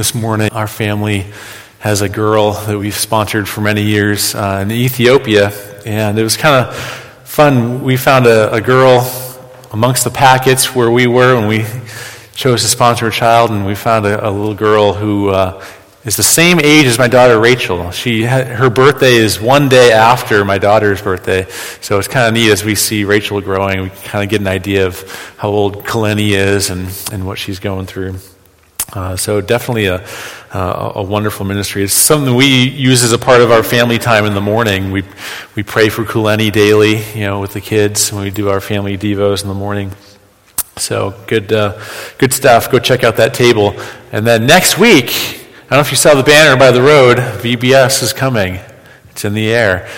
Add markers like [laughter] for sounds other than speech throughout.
this morning. Our family has a girl that we've sponsored for many years uh, in Ethiopia, and it was kind of fun. We found a, a, girl amongst the packets where we were when we chose to sponsor a child, and we found a, a little girl who uh, is the same age as my daughter Rachel. She had, her birthday is one day after my daughter's birthday, so it's kind of neat as we see Rachel growing. We kind of get an idea of how old Kuleni is and, and what she's going through. Uh, so definitely a, uh, a wonderful ministry. It's something we use as a part of our family time in the morning. We we pray for Kuleni daily, you know, with the kids when we do our family devos in the morning. So good, uh, good stuff. Go check out that table. And then next week, I don't know if you saw the banner by the road. VBS is coming. It's in the air.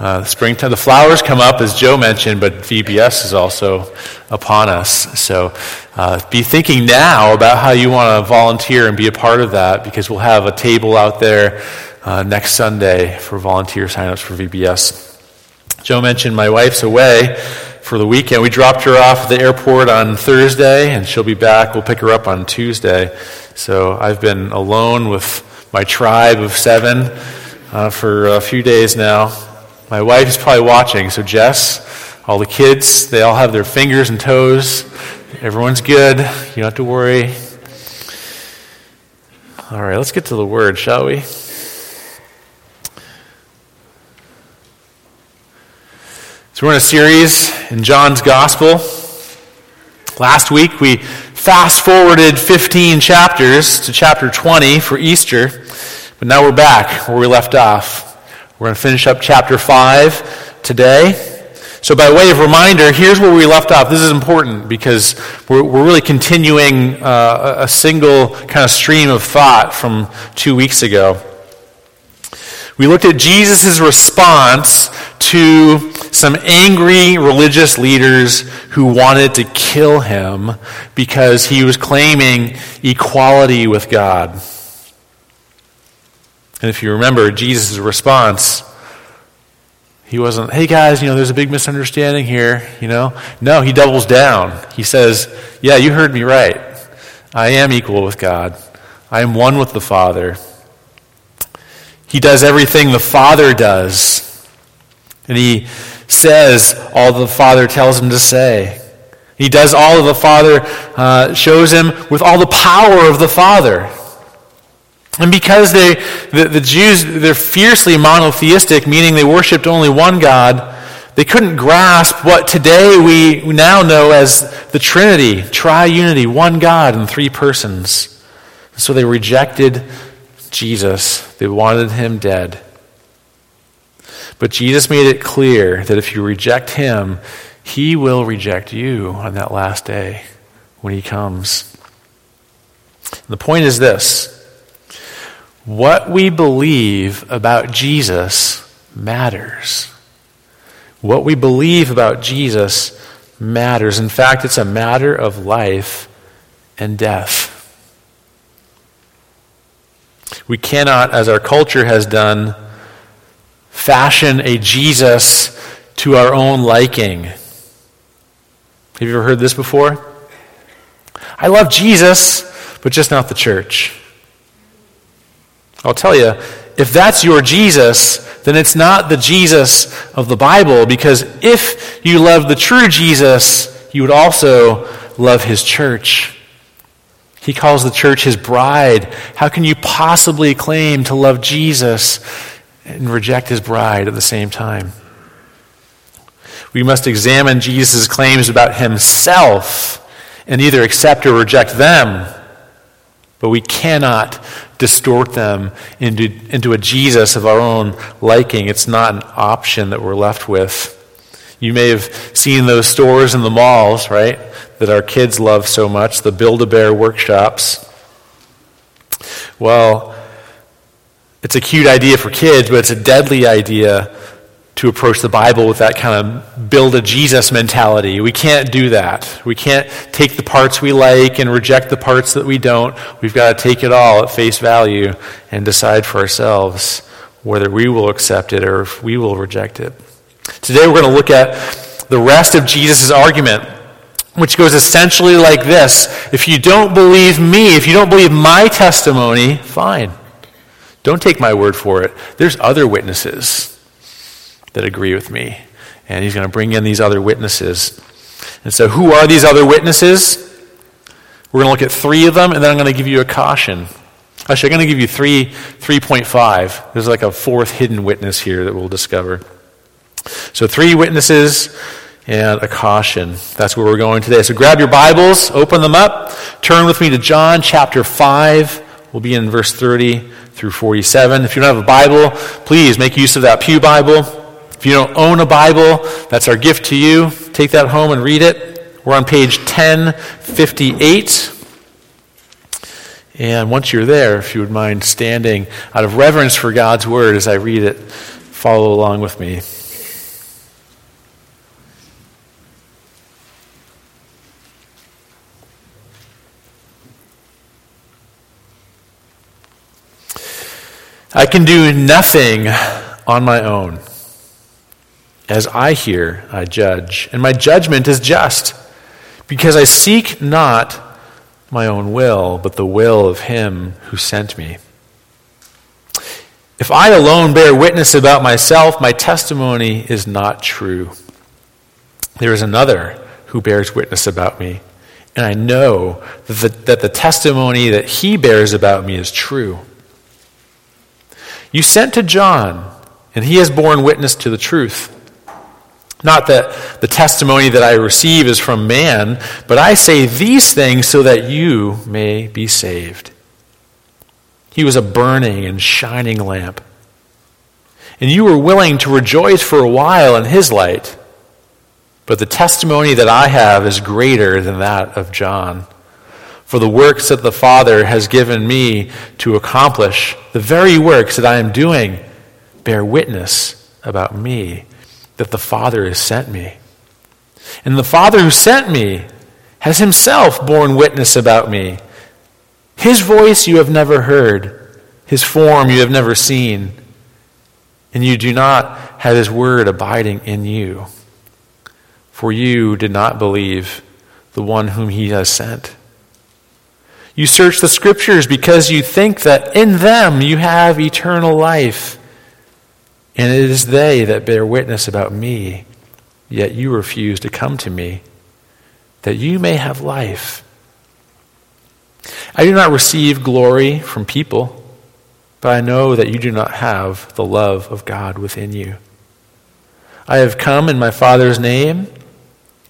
Uh, springtime, the flowers come up, as Joe mentioned, but VBS is also upon us. So uh, be thinking now about how you want to volunteer and be a part of that because we'll have a table out there uh, next Sunday for volunteer signups for VBS. Joe mentioned my wife's away for the weekend. We dropped her off at the airport on Thursday, and she'll be back. We'll pick her up on Tuesday. So I've been alone with my tribe of seven uh, for a few days now. My wife is probably watching, so Jess, all the kids, they all have their fingers and toes. Everyone's good. You don't have to worry. All right, let's get to the word, shall we? So, we're in a series in John's Gospel. Last week, we fast forwarded 15 chapters to chapter 20 for Easter, but now we're back where we left off. We're going to finish up chapter 5 today. So, by way of reminder, here's where we left off. This is important because we're, we're really continuing uh, a single kind of stream of thought from two weeks ago. We looked at Jesus' response to some angry religious leaders who wanted to kill him because he was claiming equality with God. And if you remember Jesus' response, he wasn't, hey guys, you know, there's a big misunderstanding here, you know. No, he doubles down. He says, yeah, you heard me right. I am equal with God, I am one with the Father. He does everything the Father does. And he says all the Father tells him to say. He does all of the Father uh, shows him with all the power of the Father. And because they, the, the Jews, they're fiercely monotheistic, meaning they worshiped only one God, they couldn't grasp what today we now know as the Trinity, triunity, one God in three persons. So they rejected Jesus. They wanted him dead. But Jesus made it clear that if you reject him, he will reject you on that last day when he comes. the point is this what we believe about Jesus matters. What we believe about Jesus matters. In fact, it's a matter of life and death. We cannot, as our culture has done, fashion a Jesus to our own liking. Have you ever heard this before? I love Jesus, but just not the church. I'll tell you, if that's your Jesus, then it's not the Jesus of the Bible, because if you love the true Jesus, you would also love his church. He calls the church his bride. How can you possibly claim to love Jesus and reject his bride at the same time? We must examine Jesus' claims about himself and either accept or reject them. But we cannot distort them into, into a Jesus of our own liking. It's not an option that we're left with. You may have seen those stores in the malls, right, that our kids love so much, the Build a Bear workshops. Well, it's a cute idea for kids, but it's a deadly idea to approach the Bible with that kind of build a Jesus mentality. We can't do that. We can't take the parts we like and reject the parts that we don't. We've got to take it all at face value and decide for ourselves whether we will accept it or if we will reject it. Today we're going to look at the rest of Jesus' argument which goes essentially like this If you don't believe me, if you don't believe my testimony, fine. Don't take my word for it. There's other witnesses that agree with me. And he's going to bring in these other witnesses. And so, who are these other witnesses? We're going to look at three of them, and then I'm going to give you a caution. Actually, I'm going to give you three, 3.5. There's like a fourth hidden witness here that we'll discover. So, three witnesses and a caution. That's where we're going today. So, grab your Bibles, open them up, turn with me to John chapter 5. We'll be in verse 30 through 47. If you don't have a Bible, please make use of that Pew Bible. If you don't own a Bible, that's our gift to you. Take that home and read it. We're on page 1058. And once you're there, if you would mind standing out of reverence for God's word as I read it, follow along with me. I can do nothing on my own. As I hear, I judge, and my judgment is just, because I seek not my own will, but the will of him who sent me. If I alone bear witness about myself, my testimony is not true. There is another who bears witness about me, and I know that the, that the testimony that he bears about me is true. You sent to John, and he has borne witness to the truth. Not that the testimony that I receive is from man, but I say these things so that you may be saved. He was a burning and shining lamp. And you were willing to rejoice for a while in his light. But the testimony that I have is greater than that of John. For the works that the Father has given me to accomplish, the very works that I am doing, bear witness about me that the Father has sent me. And the Father who sent me has himself borne witness about me. His voice you have never heard, his form you have never seen, and you do not have his word abiding in you. For you did not believe the one whom he has sent. You search the scriptures because you think that in them you have eternal life. And it is they that bear witness about me, yet you refuse to come to me, that you may have life. I do not receive glory from people, but I know that you do not have the love of God within you. I have come in my Father's name,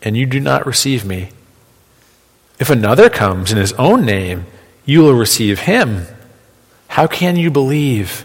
and you do not receive me. If another comes in his own name, you will receive him. How can you believe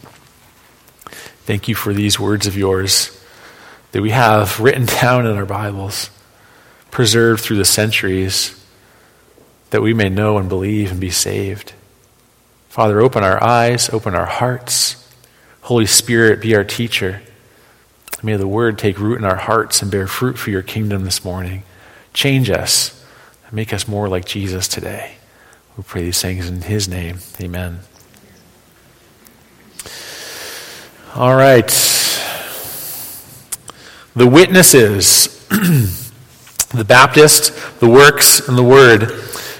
thank you for these words of yours that we have [laughs] written down in our Bibles, preserved through the centuries, that we may know and believe and be saved. Father, open our eyes, open our hearts. Holy Spirit, be our teacher. May the word take root in our hearts and bear fruit for your kingdom this morning. Change us and Make us more like Jesus today. We pray these things in his name. Amen. All right. The witnesses [clears throat] the Baptist, the works, and the word.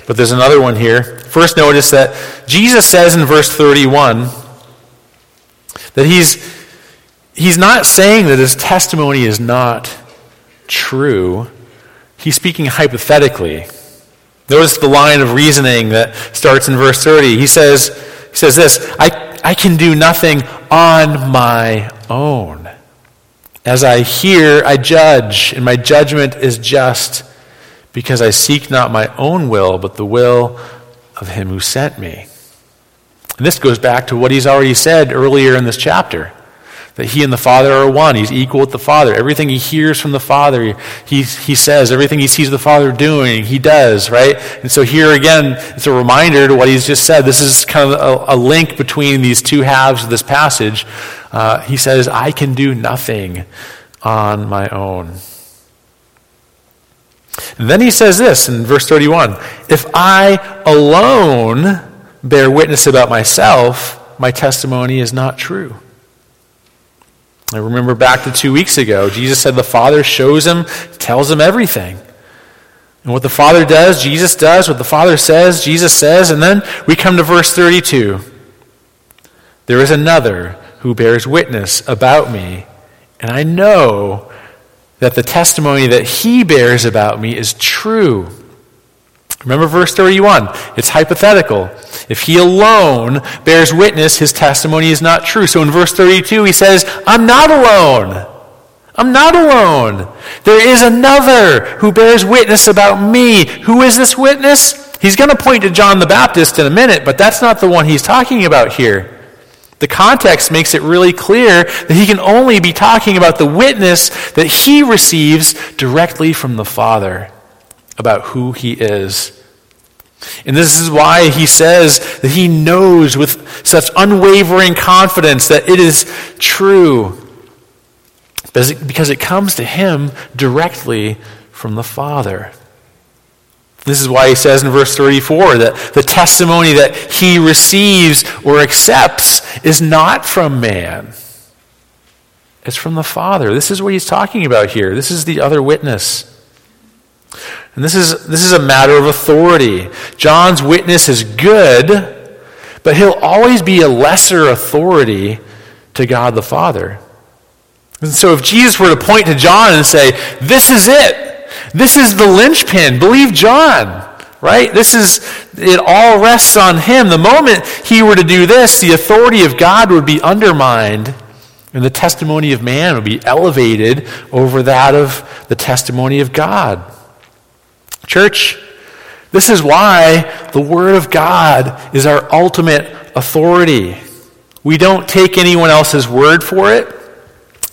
But there's another one here. First, notice that Jesus says in verse 31 that he's, he's not saying that his testimony is not true. He's speaking hypothetically. Notice the line of reasoning that starts in verse 30. He says, he says this I, I can do nothing on my own. As I hear, I judge, and my judgment is just because I seek not my own will, but the will of him who sent me. And this goes back to what he's already said earlier in this chapter that he and the Father are one. He's equal with the Father. Everything he hears from the Father, he, he says. Everything he sees the Father doing, he does, right? And so here again, it's a reminder to what he's just said. This is kind of a, a link between these two halves of this passage. Uh, he says, I can do nothing on my own. And then he says this in verse 31 If I alone bear witness about myself, my testimony is not true. I remember back to two weeks ago, Jesus said the Father shows him, tells him everything. And what the Father does, Jesus does. What the Father says, Jesus says. And then we come to verse 32. There is another who bears witness about me, and I know that the testimony that he bears about me is true. Remember verse 31. It's hypothetical. If he alone bears witness, his testimony is not true. So in verse 32, he says, I'm not alone. I'm not alone. There is another who bears witness about me. Who is this witness? He's going to point to John the Baptist in a minute, but that's not the one he's talking about here. The context makes it really clear that he can only be talking about the witness that he receives directly from the Father about who he is. And this is why he says that he knows with such unwavering confidence that it is true. Because it comes to him directly from the Father. This is why he says in verse 34 that the testimony that he receives or accepts is not from man. It's from the Father. This is what he's talking about here. This is the other witness. And this is, this is a matter of authority. John's witness is good, but he'll always be a lesser authority to God the Father. And so if Jesus were to point to John and say, This is it, this is the linchpin, believe John, right? This is, it all rests on him. The moment he were to do this, the authority of God would be undermined. And the testimony of man would be elevated over that of the testimony of God. Church, this is why the Word of God is our ultimate authority. We don't take anyone else's word for it.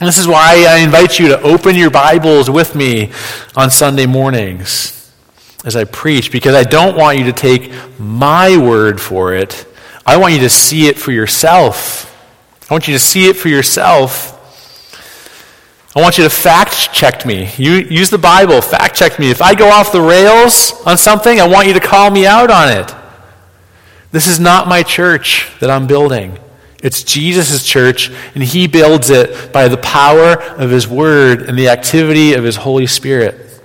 And this is why I invite you to open your Bibles with me on Sunday mornings as I preach, because I don't want you to take my word for it. I want you to see it for yourself. I want you to see it for yourself I want you to fact check me. You use the Bible, fact check me. If I go off the rails on something, I want you to call me out on it. This is not my church that I'm building. It's Jesus' church, and he builds it by the power of his word and the activity of his Holy Spirit,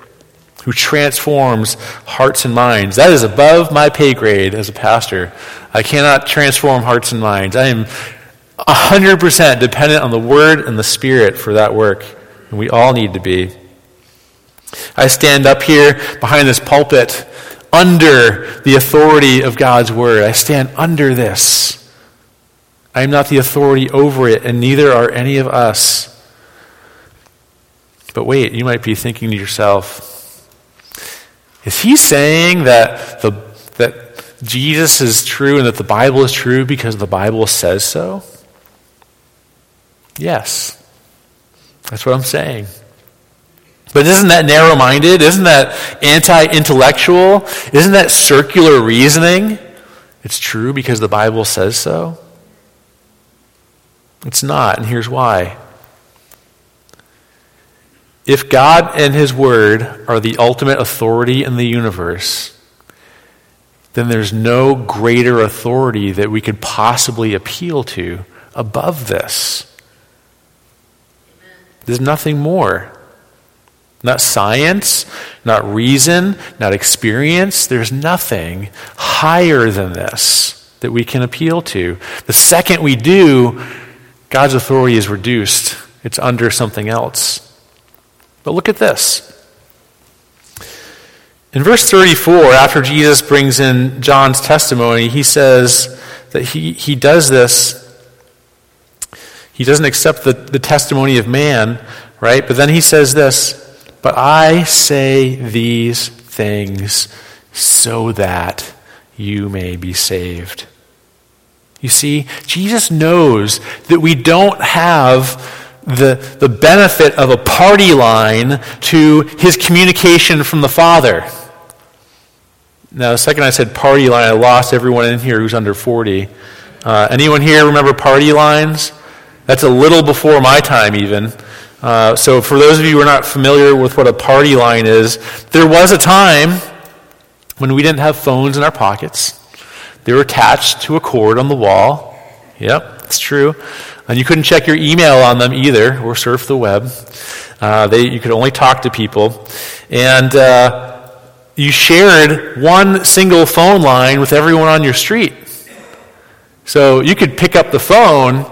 who transforms hearts and minds. That is above my pay grade as a pastor. I cannot transform hearts and minds. I am 100% dependent on the Word and the Spirit for that work. And we all need to be. I stand up here behind this pulpit under the authority of God's Word. I stand under this. I am not the authority over it, and neither are any of us. But wait, you might be thinking to yourself, is he saying that, the, that Jesus is true and that the Bible is true because the Bible says so? Yes. That's what I'm saying. But isn't that narrow minded? Isn't that anti intellectual? Isn't that circular reasoning? It's true because the Bible says so. It's not, and here's why. If God and His Word are the ultimate authority in the universe, then there's no greater authority that we could possibly appeal to above this. There's nothing more. Not science, not reason, not experience. There's nothing higher than this that we can appeal to. The second we do, God's authority is reduced, it's under something else. But look at this. In verse 34, after Jesus brings in John's testimony, he says that he, he does this he doesn't accept the, the testimony of man, right? But then he says this But I say these things so that you may be saved. You see, Jesus knows that we don't have the, the benefit of a party line to his communication from the Father. Now, the second I said party line, I lost everyone in here who's under 40. Uh, anyone here remember party lines? That's a little before my time, even. Uh, so, for those of you who are not familiar with what a party line is, there was a time when we didn't have phones in our pockets. They were attached to a cord on the wall. Yep, it's true. And you couldn't check your email on them either or surf the web. Uh, they, you could only talk to people. And uh, you shared one single phone line with everyone on your street. So you could pick up the phone,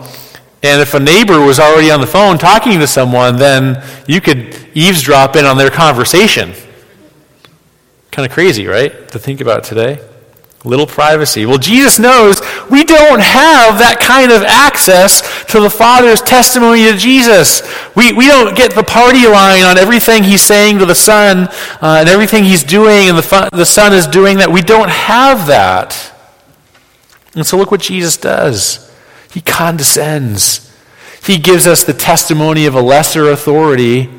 and if a neighbor was already on the phone talking to someone, then you could eavesdrop in on their conversation. Kind of crazy, right? To think about today. Little privacy. Well, Jesus knows we don't have that kind of access to the Father's testimony to Jesus. We, we don't get the party line on everything he's saying to the Son uh, and everything he's doing and the, the Son is doing that. We don't have that. And so look what Jesus does. He condescends. He gives us the testimony of a lesser authority,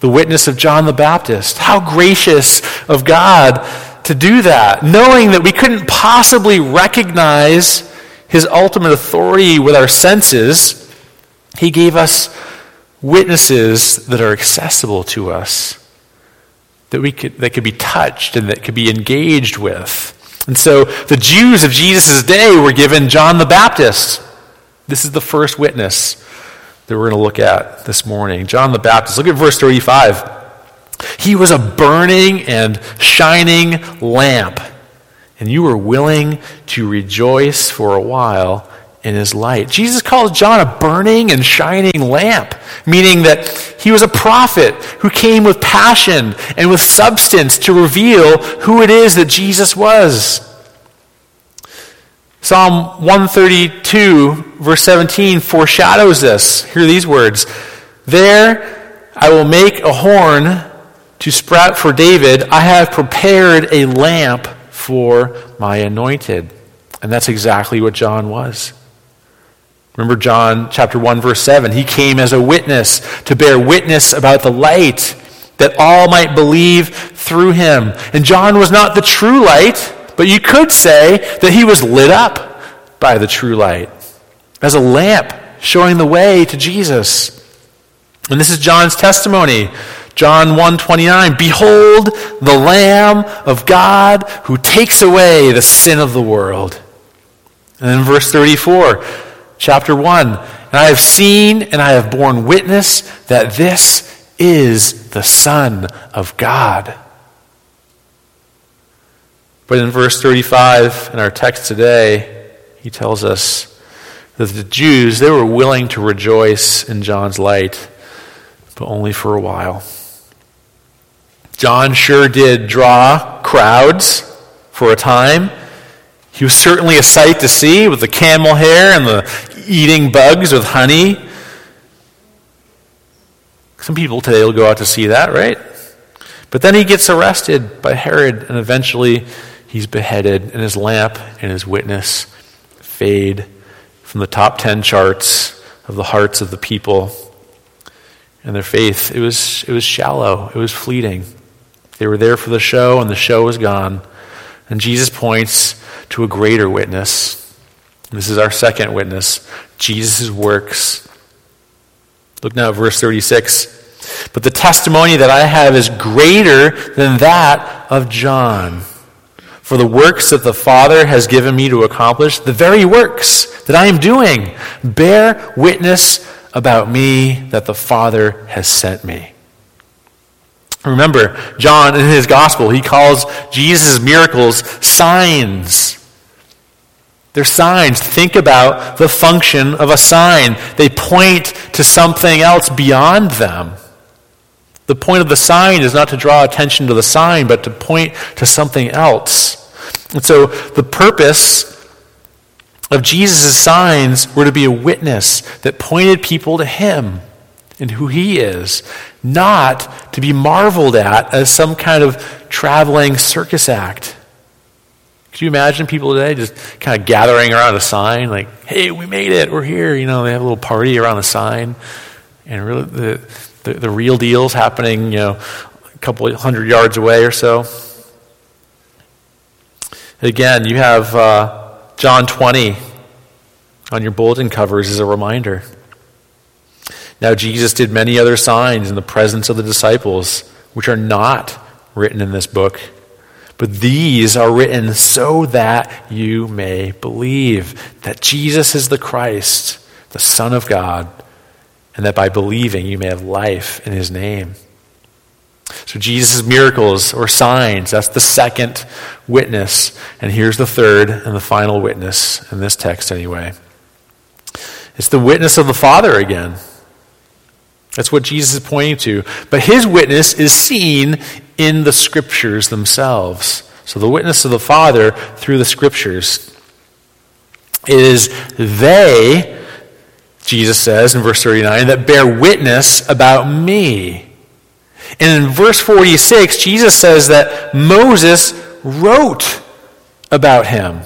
the witness of John the Baptist. How gracious of God to do that, knowing that we couldn't possibly recognize his ultimate authority with our senses, he gave us witnesses that are accessible to us, that, we could, that could be touched and that could be engaged with. And so the Jews of Jesus' day were given John the Baptist. This is the first witness that we're going to look at this morning. John the Baptist. Look at verse 35. He was a burning and shining lamp, and you were willing to rejoice for a while in his light. Jesus calls John a burning and shining lamp, meaning that he was a prophet who came with passion and with substance to reveal who it is that Jesus was. Psalm 132, verse 17, foreshadows this. Hear these words There I will make a horn to sprout for David, I have prepared a lamp for my anointed. And that's exactly what John was. Remember John chapter 1 verse 7, he came as a witness to bear witness about the light that all might believe through him. And John was not the true light, but you could say that he was lit up by the true light as a lamp showing the way to Jesus. And this is John's testimony John 1:29 Behold the lamb of God who takes away the sin of the world. And then verse 34, chapter 1, and I have seen and I have borne witness that this is the son of God. But in verse 35 in our text today, he tells us that the Jews, they were willing to rejoice in John's light, but only for a while. John sure did draw crowds for a time. He was certainly a sight to see with the camel hair and the eating bugs with honey. Some people today will go out to see that, right? But then he gets arrested by Herod, and eventually he's beheaded, and his lamp and his witness fade from the top 10 charts of the hearts of the people. And their faith, it was, it was shallow, it was fleeting. They were there for the show, and the show was gone. And Jesus points to a greater witness. This is our second witness Jesus' works. Look now at verse 36. But the testimony that I have is greater than that of John. For the works that the Father has given me to accomplish, the very works that I am doing, bear witness about me that the Father has sent me. Remember, John in his gospel, he calls Jesus' miracles signs. They're signs. Think about the function of a sign. They point to something else beyond them. The point of the sign is not to draw attention to the sign, but to point to something else. And so the purpose of Jesus' signs were to be a witness that pointed people to him and who he is, not to be marveled at as some kind of traveling circus act. Could you imagine people today just kind of gathering around a sign, like, hey, we made it, we're here? You know, they have a little party around a sign. And really, the, the, the real deal's happening, you know, a couple hundred yards away or so. Again, you have uh, John 20 on your bulletin covers as a reminder. Now, Jesus did many other signs in the presence of the disciples, which are not written in this book. But these are written so that you may believe that Jesus is the Christ, the Son of God, and that by believing you may have life in his name. So, Jesus' miracles or signs, that's the second witness. And here's the third and the final witness, in this text anyway. It's the witness of the Father again. That's what Jesus is pointing to. But his witness is seen in the scriptures themselves. So the witness of the Father through the scriptures. It is they, Jesus says in verse 39, that bear witness about me. And in verse 46, Jesus says that Moses wrote about him.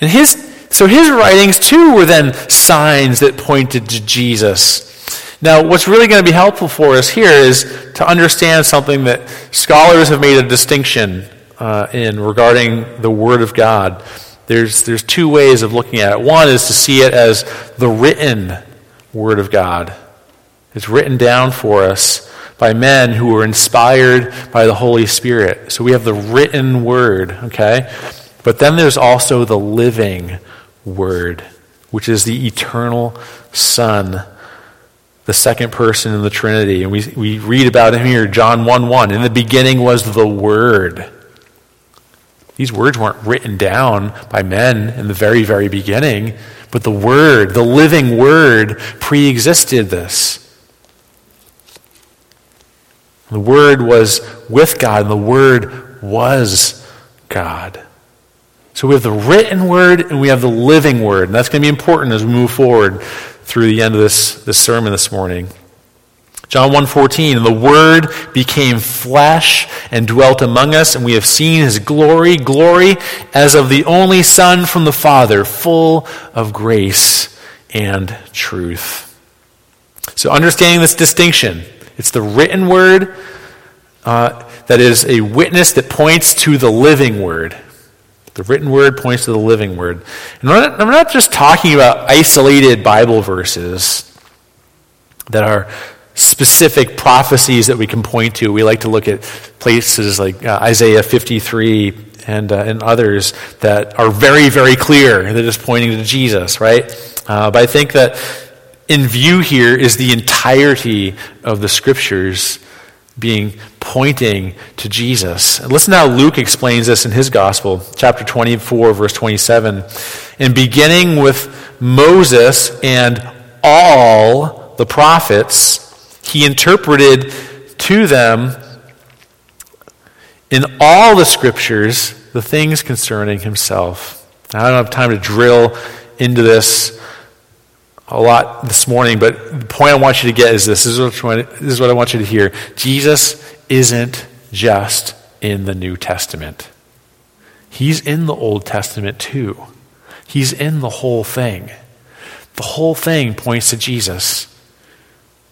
And his so his writings too were then signs that pointed to Jesus. Now, what's really going to be helpful for us here is to understand something that scholars have made a distinction uh, in regarding the Word of God. There's, there's two ways of looking at it. One is to see it as the written Word of God. It's written down for us by men who were inspired by the Holy Spirit. So we have the written Word, okay? But then there's also the living Word, which is the eternal Son the second person in the Trinity. And we, we read about him here, John 1 1. In the beginning was the Word. These words weren't written down by men in the very, very beginning, but the Word, the living Word, pre existed this. The Word was with God, and the Word was God. So we have the written Word and we have the living Word. And that's going to be important as we move forward through the end of this, this sermon this morning. John 1:14 the word became flesh and dwelt among us and we have seen his glory glory as of the only son from the father full of grace and truth. So understanding this distinction it's the written word uh, that is a witness that points to the living word. The written word points to the living word. And I'm not, I'm not just talking about isolated Bible verses that are specific prophecies that we can point to. We like to look at places like uh, Isaiah 53 and, uh, and others that are very, very clear. They're just pointing to Jesus, right? Uh, but I think that in view here is the entirety of the scriptures being pointing to Jesus. Listen how Luke explains this in his gospel, chapter 24, verse 27. And beginning with Moses and all the prophets, he interpreted to them in all the scriptures the things concerning himself. Now, I don't have time to drill into this a lot this morning, but the point I want you to get is this. This is what, this is what I want you to hear. Jesus isn't just in the New Testament, He's in the Old Testament too. He's in the whole thing. The whole thing points to Jesus.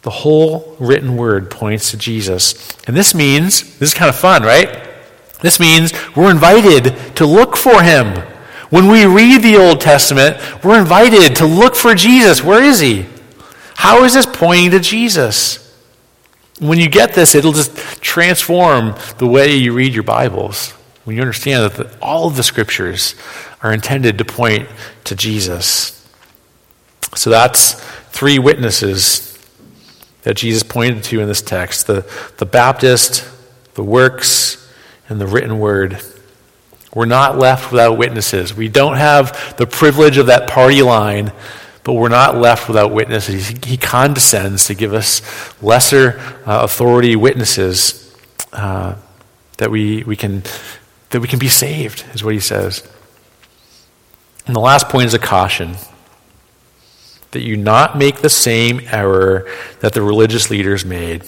The whole written word points to Jesus. And this means, this is kind of fun, right? This means we're invited to look for him. When we read the Old Testament, we're invited to look for Jesus. Where is he? How is this pointing to Jesus? When you get this, it'll just transform the way you read your Bibles. When you understand that the, all of the scriptures are intended to point to Jesus. So that's three witnesses that Jesus pointed to in this text the, the Baptist, the works, and the written word. We're not left without witnesses. We don't have the privilege of that party line, but we're not left without witnesses. He condescends to give us lesser uh, authority witnesses uh, that we, we can that we can be saved, is what he says. And the last point is a caution that you not make the same error that the religious leaders made,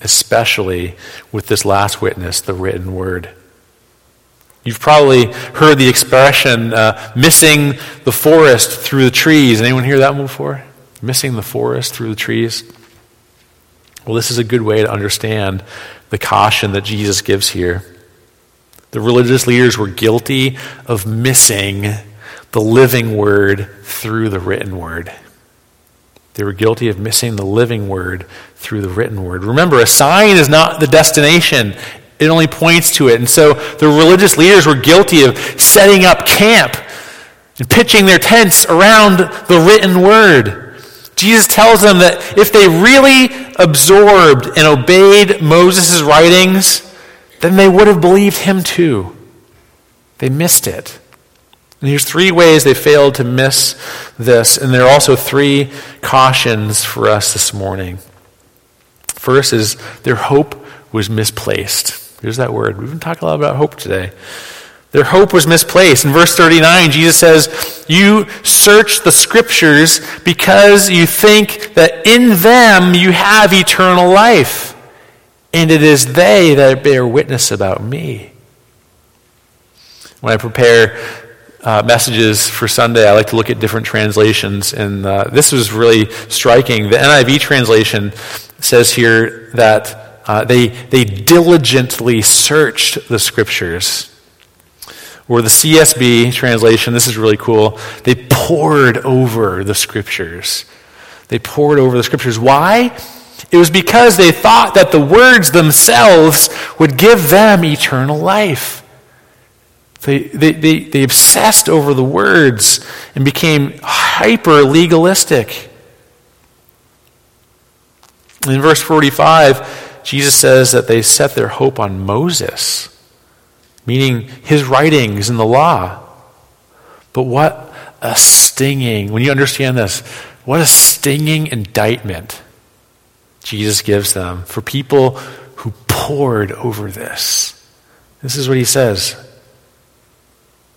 especially with this last witness, the written word. You've probably heard the expression uh, missing the forest through the trees. Anyone hear that one before? Missing the forest through the trees? Well, this is a good way to understand the caution that Jesus gives here. The religious leaders were guilty of missing the living word through the written word. They were guilty of missing the living word through the written word. Remember, a sign is not the destination, it only points to it. And so the religious leaders were guilty of setting up camp and pitching their tents around the written word. Jesus tells them that if they really absorbed and obeyed Moses' writings, then they would have believed him too. They missed it. And here's three ways they failed to miss this, and there are also three cautions for us this morning. First is their hope was misplaced. Here's that word. We've been talking a lot about hope today. Their hope was misplaced. In verse 39, Jesus says, You search the scriptures because you think that in them you have eternal life, and it is they that bear witness about me. When I prepare uh, messages for Sunday, I like to look at different translations, and uh, this was really striking. The NIV translation says here that uh, they, they diligently searched the scriptures. Or the CSB translation, this is really cool, they pored over the scriptures. They pored over the scriptures. Why? It was because they thought that the words themselves would give them eternal life. They, they, they, they obsessed over the words and became hyper legalistic. In verse 45, Jesus says that they set their hope on Moses, meaning his writings in the law. But what a stinging, when you understand this, what a stinging indictment Jesus gives them for people who pored over this. This is what he says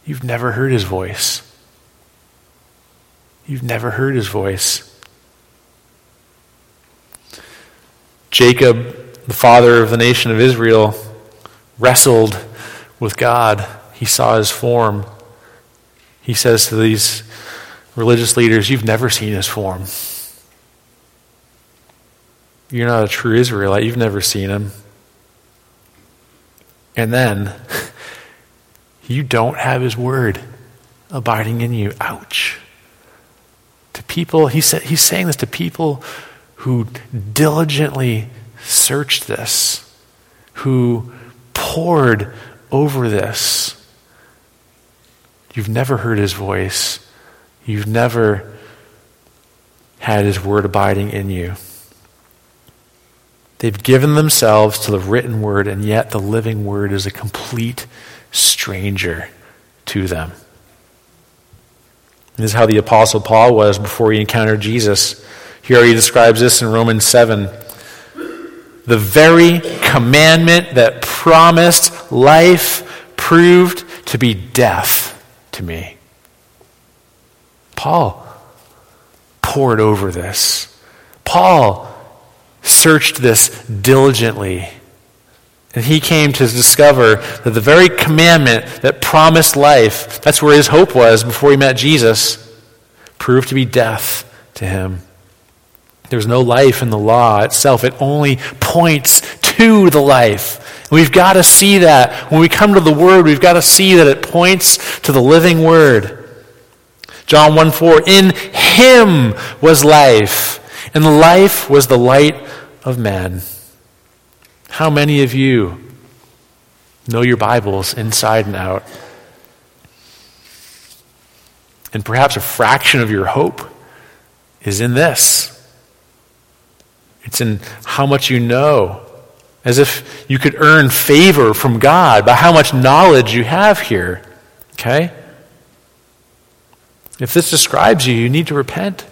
You've never heard his voice. You've never heard his voice. Jacob, the father of the nation of Israel, wrestled with God. He saw his form. He says to these religious leaders, You've never seen his form. You're not a true Israelite. You've never seen him. And then [laughs] you don't have his word abiding in you. Ouch. To people, he said, he's saying this to people who diligently searched this, who pored over this. You've never heard his voice. You've never had his word abiding in you. They've given themselves to the written word, and yet the living word is a complete stranger to them. This is how the Apostle Paul was before he encountered Jesus. Here he describes this in Romans 7. The very commandment that promised life proved to be death to me. Paul pored over this. Paul searched this diligently and he came to discover that the very commandment that promised life, that's where his hope was before he met Jesus, proved to be death to him. There's no life in the law itself, it only points to the life. We've got to see that. When we come to the Word, we've got to see that it points to the living Word. John 1 4, in him was life, and the life was the light of men. How many of you know your Bibles inside and out? And perhaps a fraction of your hope is in this. It's in how much you know, as if you could earn favor from God by how much knowledge you have here. Okay? If this describes you, you need to repent.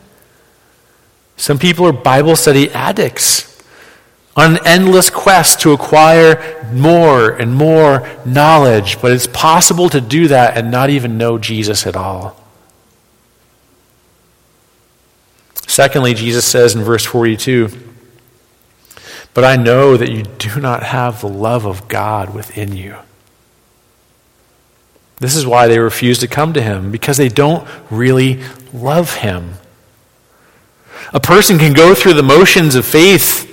Some people are Bible study addicts on an endless quest to acquire more and more knowledge, but it's possible to do that and not even know Jesus at all. Secondly, Jesus says in verse 42 But I know that you do not have the love of God within you. This is why they refuse to come to him, because they don't really love him. A person can go through the motions of faith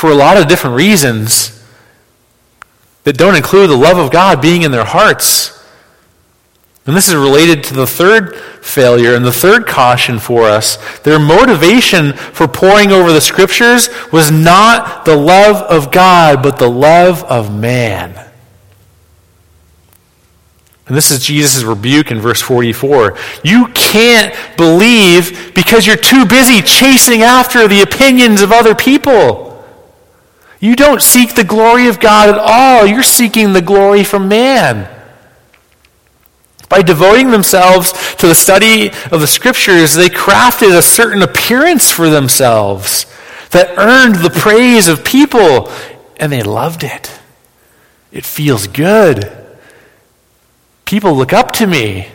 for a lot of different reasons that don't include the love of God being in their hearts. And this is related to the third failure and the third caution for us. Their motivation for poring over the scriptures was not the love of God, but the love of man. And this is Jesus' rebuke in verse 44. You can't believe because you're too busy chasing after the opinions of other people. You don't seek the glory of God at all. You're seeking the glory from man. By devoting themselves to the study of the scriptures, they crafted a certain appearance for themselves that earned the praise of people, and they loved it. It feels good. People look up to me.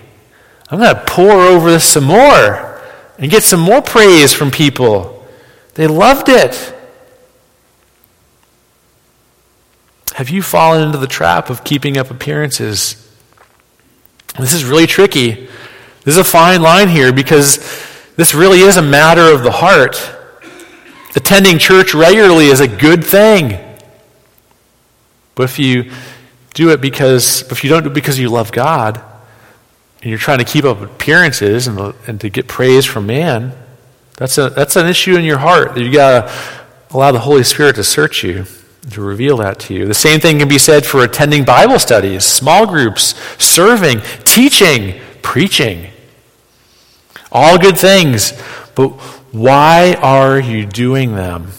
I'm going to pour over this some more and get some more praise from people. They loved it. Have you fallen into the trap of keeping up appearances? This is really tricky. This is a fine line here because this really is a matter of the heart. Attending church regularly is a good thing. But if you do it because, if you don't do it because you love God, and you're trying to keep up appearances and, and to get praise from man, that's, a, that's an issue in your heart that you got to allow the Holy Spirit to search you to reveal that to you. The same thing can be said for attending Bible studies, small groups, serving, teaching, preaching. All good things. But why are you doing them?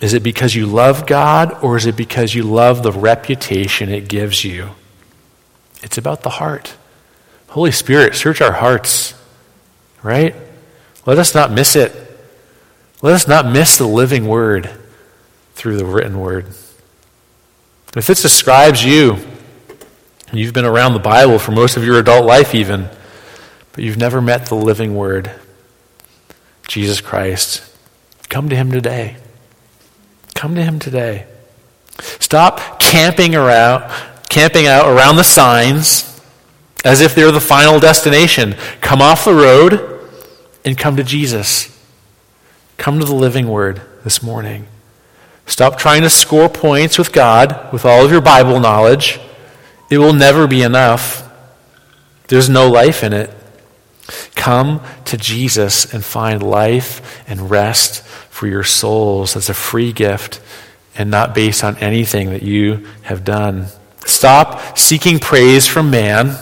Is it because you love God or is it because you love the reputation it gives you? It's about the heart. Holy Spirit, search our hearts, right? Let us not miss it. Let us not miss the living word through the written word. If this describes you, and you've been around the Bible for most of your adult life, even, but you've never met the living word, Jesus Christ, come to him today. Come to him today. Stop camping around, camping out around the signs as if they're the final destination. Come off the road and come to Jesus. Come to the living word this morning. Stop trying to score points with God with all of your Bible knowledge. It will never be enough. There's no life in it. Come to Jesus and find life and rest for your souls. That's a free gift and not based on anything that you have done. Stop seeking praise from man.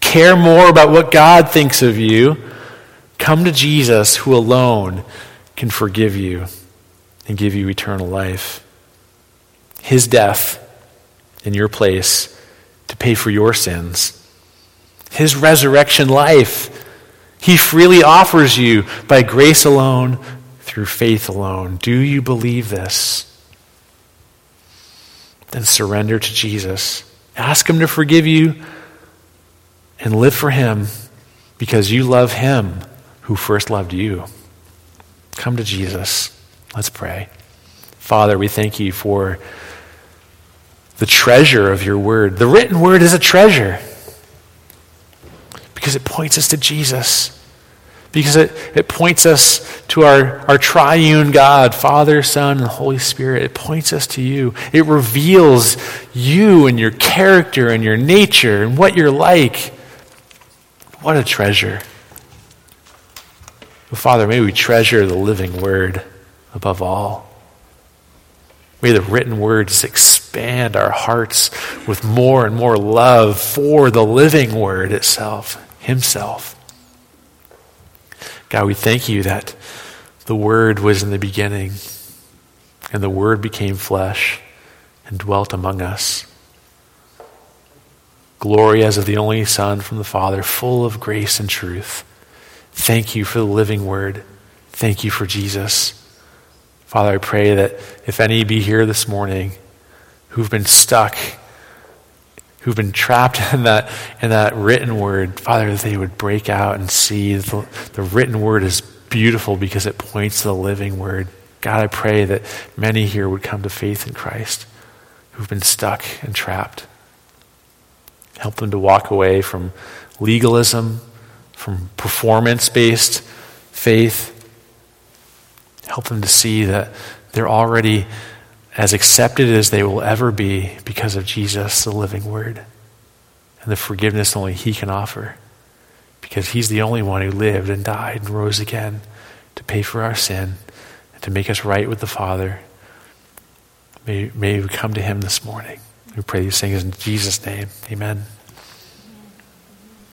Care more about what God thinks of you. Come to Jesus, who alone can forgive you and give you eternal life. His death in your place to pay for your sins. His resurrection life he freely offers you by grace alone, through faith alone. Do you believe this? Then surrender to Jesus. Ask Him to forgive you and live for Him because you love Him who first loved you. Come to Jesus. Let's pray. Father, we thank you for the treasure of your word. The written word is a treasure because it points us to Jesus. Because it, it points us to our, our triune God, Father, Son, and Holy Spirit. It points us to you. It reveals you and your character and your nature and what you're like. What a treasure. Father, may we treasure the living word above all. May the written words expand our hearts with more and more love for the living word itself, Himself. God, we thank you that the Word was in the beginning, and the Word became flesh and dwelt among us. Glory as of the only Son from the Father, full of grace and truth. Thank you for the living Word. Thank you for Jesus. Father, I pray that if any be here this morning who've been stuck, who've been trapped [laughs] in that, in that written word, Father, that they would break out and see the, the written word is beautiful because it points to the living word. God, I pray that many here would come to faith in Christ who've been stuck and trapped. Help them to walk away from legalism, from performance based faith. Help them to see that they're already as accepted as they will ever be because of Jesus, the living Word, and the forgiveness only He can offer. Because He's the only one who lived and died and rose again to pay for our sin and to make us right with the Father. May, may we come to Him this morning. We pray these things in Jesus' name. Amen.